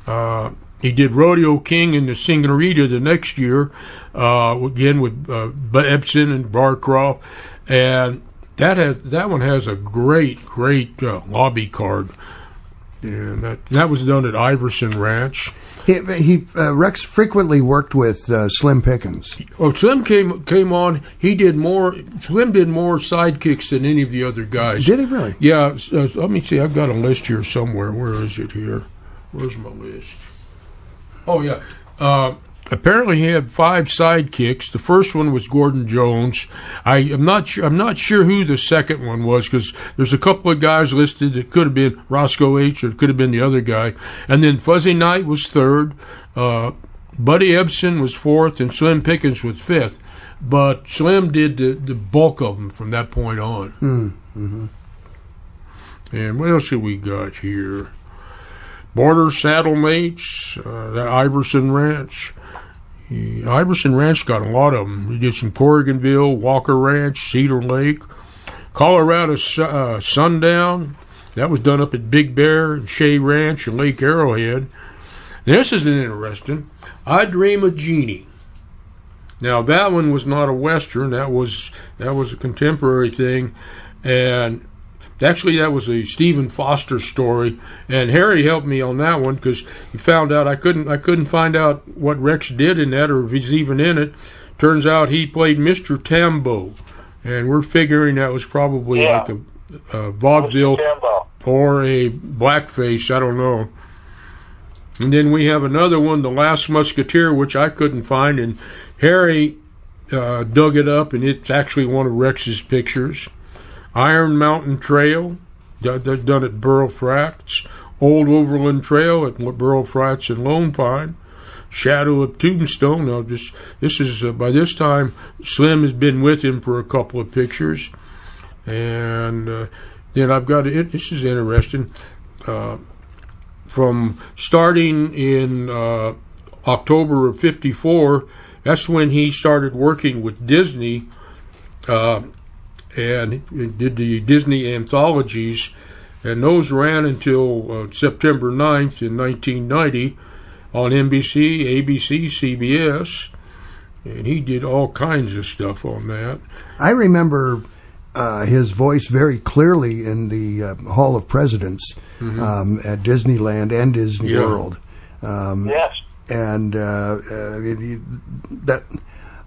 Uh, he did Rodeo King and the Senorita the next year, uh, again with uh, Epson and Barcroft, and that has that one has a great great uh, lobby card, and that that was done at Iverson Ranch. He, he uh, Rex frequently worked with uh, Slim Pickens. Oh, Slim came came on. He did more. Slim did more sidekicks than any of the other guys. Did he really? Yeah. uh, let me see. I've got a list here somewhere. Where is it here? Where's my list? Oh yeah. Uh, apparently, he had five sidekicks. The first one was Gordon Jones. I am not sure. I'm not sure who the second one was because there's a couple of guys listed. It could have been Roscoe Ates or it could have been the other guy. And then Fuzzy Knight was third. Uh, Buddy Ebsen was fourth, and Slim Pickens was fifth. But Slim did the, the bulk of them from that point on. Mm, hmm And what else have we got here? Border Saddlemates, uh, the Iverson Ranch. He, Iverson Ranch got a lot of them. He did some Corriganville, Walker Ranch, Cedar Lake, Colorado uh, Sundown. That was done up at Big Bear and Shea Ranch and Lake Arrowhead. This is an interesting. I Dream of Jeanie. Now that one was not a western. That was that was a contemporary thing, and actually that was a Stephen Foster story. And Harry helped me on that one because he found out I couldn't I couldn't find out what Rex did in that or if he's even in it. Turns out he played Mr. Tambo, and we're figuring that was probably Yeah. like a, a vaudeville or a blackface. I don't know. And then we have another one, The Last Musketeer, which I couldn't find, and Harry uh, dug it up, and it's actually one of Rex's pictures. Iron Mountain Trail, do- do- done at Burro Flats. Old Overland Trail at Burro Flats and Lone Pine. Shadow of Tombstone. Now, just this is uh, by this time Slim has been with him for a couple of pictures, and uh, then I've got it. This is interesting. Uh, from starting in uh, October of '54, that's when he started working with Disney, uh, and did the Disney anthologies, and those ran until uh, September 9th in 1990 on NBC, ABC, CBS, and he did all kinds of stuff on that. I remember uh, his voice very clearly in the uh, Hall of Presidents Mhm. um, at Disneyland and Disney Yeah. World. Um, Yes. And uh, uh, it- it- that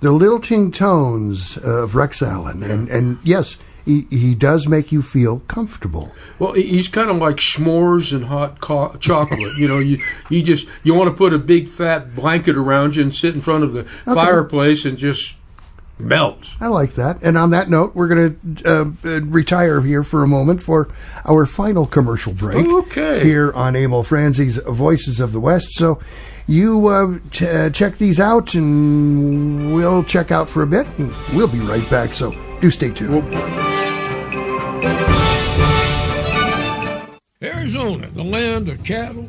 the lilting tones of Rex Allen, and and yes, he he does make you feel comfortable. Well, he's kind of like s'mores and hot co- chocolate. you know, you you just you want to put a big fat blanket around you and sit in front of the Okay. fireplace and just melt. I like that. And on that note, we're going to uh, retire here for a moment for our final commercial break. Okay. Here on Emil Franzi's Voices of the West. So you uh, ch- uh, check these out, and we'll check out for a bit, and we'll be right back. So do stay tuned. Arizona, the land of cattle,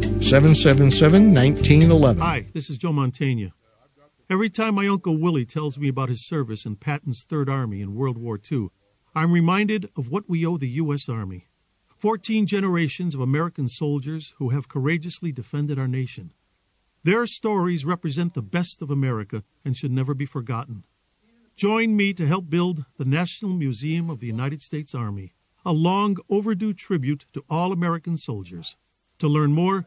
777-1911. Hi, this is Joe Mantegna. Every time my Uncle Willie tells me about his service in Patton's Third Army in World War II, I'm reminded of what we owe the U.S. Army. Fourteen generations of American soldiers who have courageously defended our nation. Their stories represent the best of America and should never be forgotten. Join me to help build the National Museum of the United States Army, a long overdue tribute to all American soldiers. To learn more,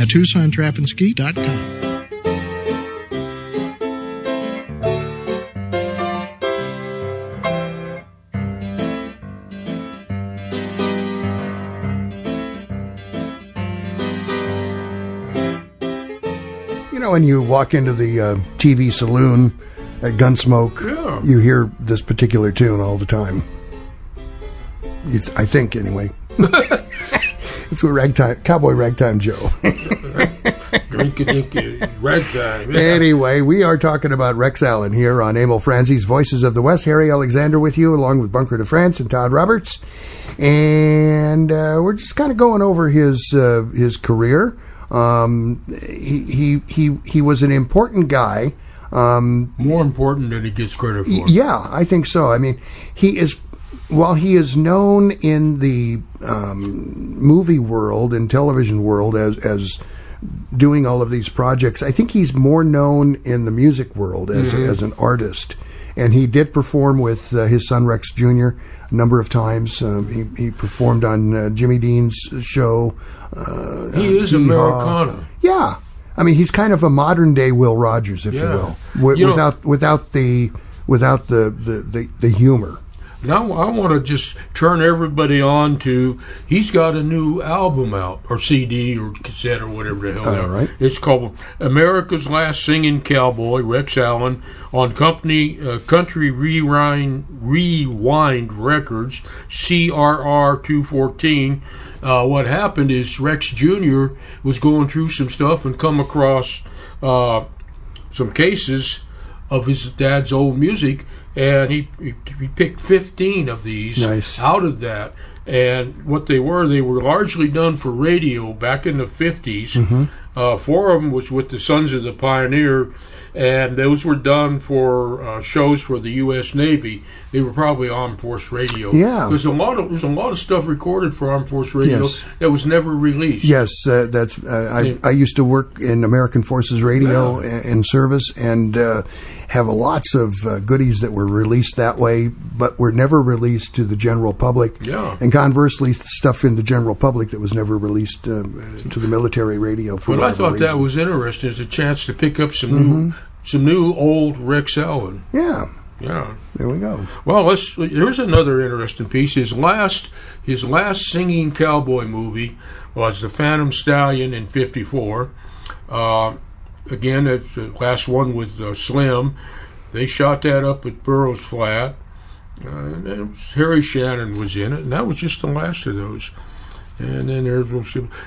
at TucsonTrapandSkeet.com. You know, when you walk into the uh, TV saloon at Gunsmoke, Yeah. you hear this particular tune all the time. It's, I think, anyway. it's what ragtime, Cowboy Ragtime Joe. Drinky dinky, ragtime. Yeah. Anyway, we are talking about Rex Allen here on Emil Franzi's Voices of the West. Harry Alexander with you, along with Bunker de France and Todd Roberts, and uh, we're just kind of going over his uh, his career. Um, he, he he he was an important guy. Um, More important than he gets credit for. yeah, I think so. I mean, he is while he is known in the um, movie world and television world as as doing all of these projects, I think he's more known in the music world as Mhm. as an artist. And he did perform with uh, his son Rex Jr. a number of times. Um, he, he performed on uh, Jimmy Dean's show. Uh, He is Hee Haw. Americana. Yeah, I mean he's kind of a modern day Will Rogers, if you will, wi- You know- without without the without the the, the, the humor. Now I want to just turn everybody on to he's got a new album out or CD or cassette or whatever the hell. All right. It's called America's Last Singing Cowboy, Rex Allen, on company uh, Country Rewind Rewind Records, CRR two fourteen. Uh, what happened is Rex Jr. was going through some stuff and come across uh, some cases of his dad's old music, and he, he, picked 15 of these Nice. out of that. And what they were, they were largely done for radio back in the 50s. Mhm. Uh, four of them was with the Sons of the Pioneer, and those were done for uh, shows for the U.S. Navy. They were probably Armed Force Radio. Yeah. there's a lot of there's a lot of stuff recorded for Armed Force Radio Yes. that was never released. Yes, uh, that's. Uh, I, I used to work in American Forces Radio i- in service, and uh, have lots of uh, goodies that were released that way, but were never released to the general public. Yeah. And conversely, stuff in the general public that was never released uh, to the military radio. For But I thought that was interesting as a chance to pick up some new, some new old Rex Allen. Yeah. Yeah. There we go. Well, let's. Here's another interesting piece. His last, his last singing cowboy movie was The Phantom Stallion in '54. Uh, again, it's the last one with uh, Slim. They shot that up at Burro Flat. Uh, and Harry Shannon was in it, and that was just the last of those. And then there's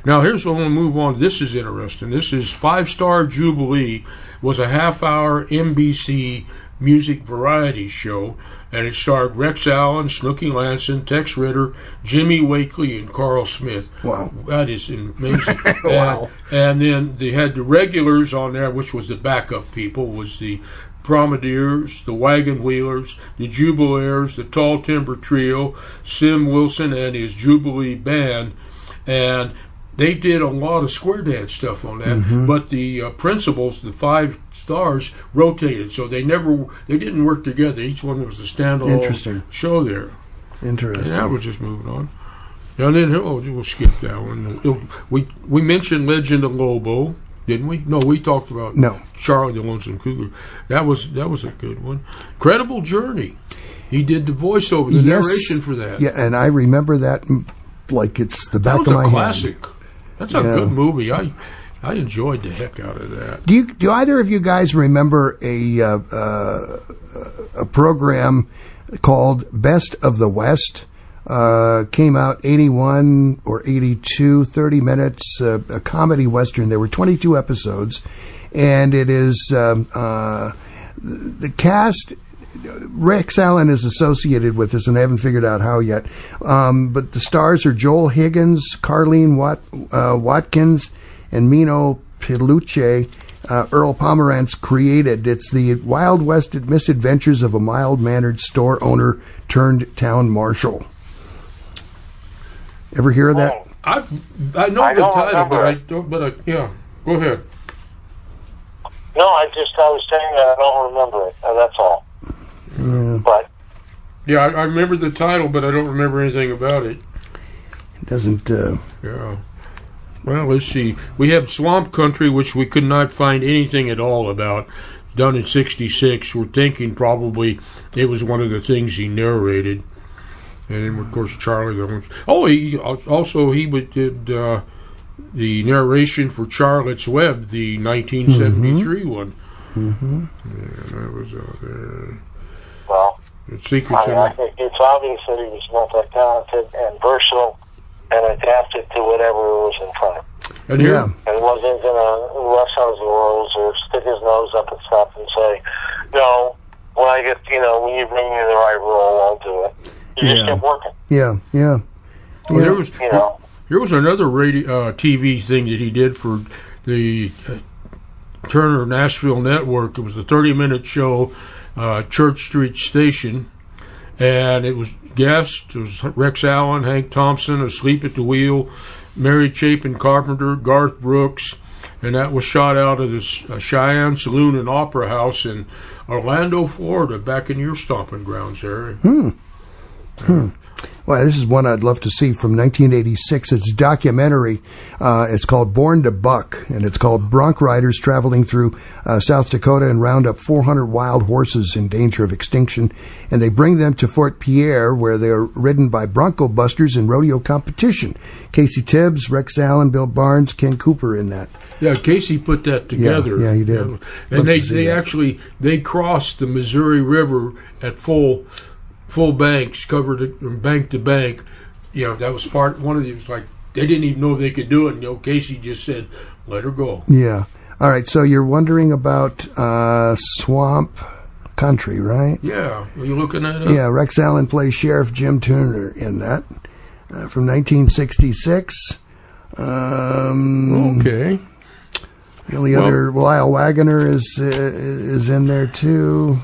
now here's what I'm gonna move on. This is interesting. This is Five Star Jubilee was a half hour NBC music variety show, and it starred Rex Allen, Snooky Lanson, Tex Ritter, Jimmy Wakely, and Carl Smith. Wow, that is amazing. Wow. And, and then they had the regulars on there, which was the backup people, was the Promenaders, the Wagon Wheelers, the Jubilaires, the Tall Timber Trio, Slim Wilson and his Jubilee Band. And they did a lot of square dance stuff on that. Mhm. But the uh, principals, the five stars, rotated, so they never they didn't work together. Each one was a standalone Interesting. show there. Interesting. And that was just moving on. And then oh, we'll skip that one. We we mentioned Legend of Lobo, didn't we? No, we talked about No. Charlie the Lonesome Cougar. That was that was a good one. Credible Journey. He did the voiceover, the Yes. narration for that. Yeah, and I remember that like it's the back that was of a my classic. hand. That's a Yeah. good movie. I I enjoyed the heck out of that. Do you do either of you guys remember a uh, uh, a program called Best of the West? Uh, came out 81 or 82, 30 minutes, uh, a comedy western. There were 22 episodes, and it is um, uh, the cast. Rex Allen is associated with this, and I haven't figured out how yet. Um, but the stars are Joel Higgins, Carlene Wat, uh, Watkins, and Meeno Peluce. Uh, Earl Pomerantz created. It's the Wild West misadventures of a mild mannered store owner turned town marshal. Ever hear of that? I I know I the title, remember but I don't. But I, yeah, go ahead. No, I just I was saying that I don't remember it. that's all. But Yeah, I, I remember the title, but I don't remember anything about it. It doesn't. Uh, Yeah. Well, let's see. We have Swamp Country, which we could not find anything at all about. Done in '66. We're thinking probably it was one of the things he narrated. And then, of course, Charlie. The Ones- oh, he also he did uh, the narration for Charlotte's Web, the 1973 one. Mm-hmm. Yeah, that was out there. Well, The Secrets I, of I think it's obvious that he was multi-talented and versatile and adapted to whatever was in front of him. And here, And wasn't going to rest on his laurels or stick his nose up at stuff and say, no, when I get, you know, when you bring me the right role, I'll do it. He just Yeah. kept working. yeah, yeah. Well, there was You know. there was another radio uh, TV thing that he did for the uh, Turner Nashville Network. It was a 30 minute show, uh, Church Street Station, and it was guests. It was Rex Allen, Hank Thompson, Asleep at the Wheel, Mary Chapin Carpenter, Garth Brooks, and that was shot out of this uh, Cheyenne Saloon and Opera House in Orlando, Florida, back in your stomping grounds there. Hmm. Hmm. Well, this is one I'd love to see from 1986. It's a documentary. Uh, it's called Born to Buck, and it's called Bronc Riders Traveling Through uh, South Dakota and round up 400 wild horses in danger of extinction. And they bring them to Fort Pierre, where they are ridden by Bronco Busters in rodeo competition. Casey Tibbs, Rex Allen, Bill Barnes, Ken Cooper in that. Yeah, Casey put that together. yeah, he did. And Love they they that. actually they crossed the Missouri River at full full banks, covered it from bank to bank. You know, that was part one of the. It was like they didn't even know they could do it. And you know, Casey just said, "Let her go." Yeah. All right. So you're wondering about uh, Swamp Country, right? Yeah, are you looking at it? Yeah, Rex Allen plays Sheriff Jim Turner in that uh, from 1966. Um, Okay. The only Well- other Lyle Waggoner is uh, is in there too.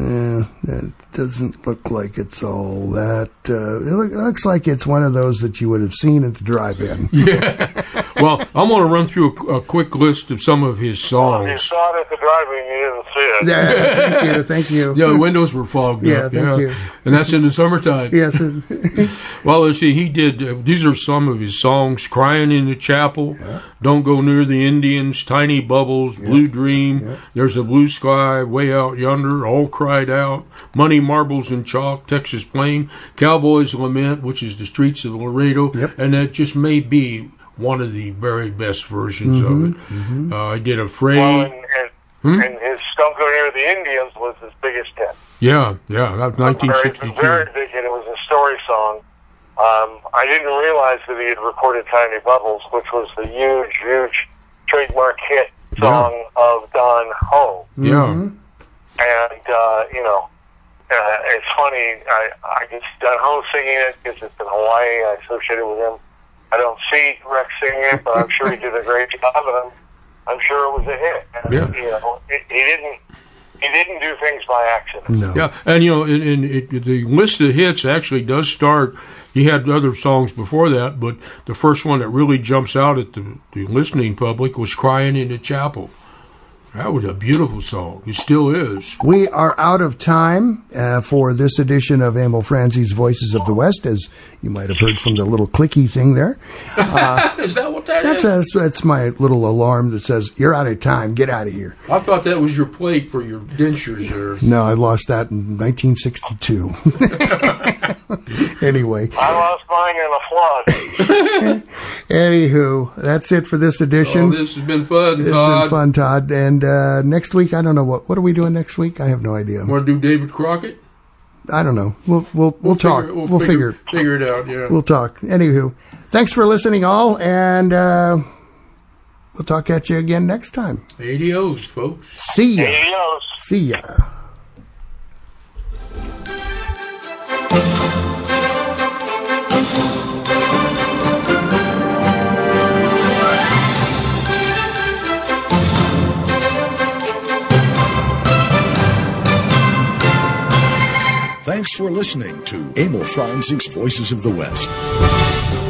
Yeah, that doesn't look like it's all that. Uh, it, look, it looks like it's one of those that you would have seen at the drive-in. Yeah. well, I'm going to run through a, a quick list of some of his songs. You songs. saw it at the driving, you didn't see it. Yeah, thank you, thank you. Yeah, the windows were fogged Yeah, up. thank yeah, you. and that's in the summertime. Yes. well, let's see. He did. Uh, these are some of his songs: "Crying in the Chapel," "Don't Go Near the Indians," "Tiny Bubbles," "Blue Dream," "There's a Blue Sky Way Out Yonder," "All Cried Out," "Money, Marbles, and Chalk," "Texas Plain," "Cowboys Lament," which is "The Streets of Laredo," and that just may be one of the very best versions Mhm, of it. Uh, I did "Afraid." Well, and, and, Hmm? and his Don't Go Near the Indians was his biggest hit. yeah, yeah, that Very, 1962. very big hit. It was a story song. Um, I didn't realize that he had recorded Tiny Bubbles, which was the huge, huge trademark hit song of Don Ho. Yeah. And, uh, you know, uh, it's funny. I, I get Don Ho singing it because it's in Hawaii. I associate it with him. I don't see Rex singing it, but I'm sure he did a great job, and I'm, I'm sure it was a hit. And, Yeah. You know, it, he didn't. He didn't do things by accident. No. Yeah, and you know, and, and it, the list of hits actually does start he had other songs before that, but the first one that really jumps out at the, the listening public was "Crying in the Chapel." That was a beautiful song. It still is. We are out of time uh, for this edition of Emil Franzi's Voices of the West, as you might have heard from the little clicky thing there. Uh, is that what that that's, is? a, that's my little alarm that says, You're out of time, get out of here. I thought that was your plate for your dentures there. No, I lost that in 1962. anyway, I lost mine in a flood. anywho, that's it for this edition. Oh, this has been fun, It's Todd. been fun, Todd. And uh, next week, I don't know what. What are we doing next week? I have no idea. Want to do David Crockett? I don't know. We'll we'll we'll, talk. figure- we'll, figure. figure it out. Yeah. We'll talk. Anywho, thanks for listening, all, and uh, we'll talk at you again next time. Adios, folks. See ya. Adios. See ya. Thanks for listening to Emil Franzi's Voices of the West.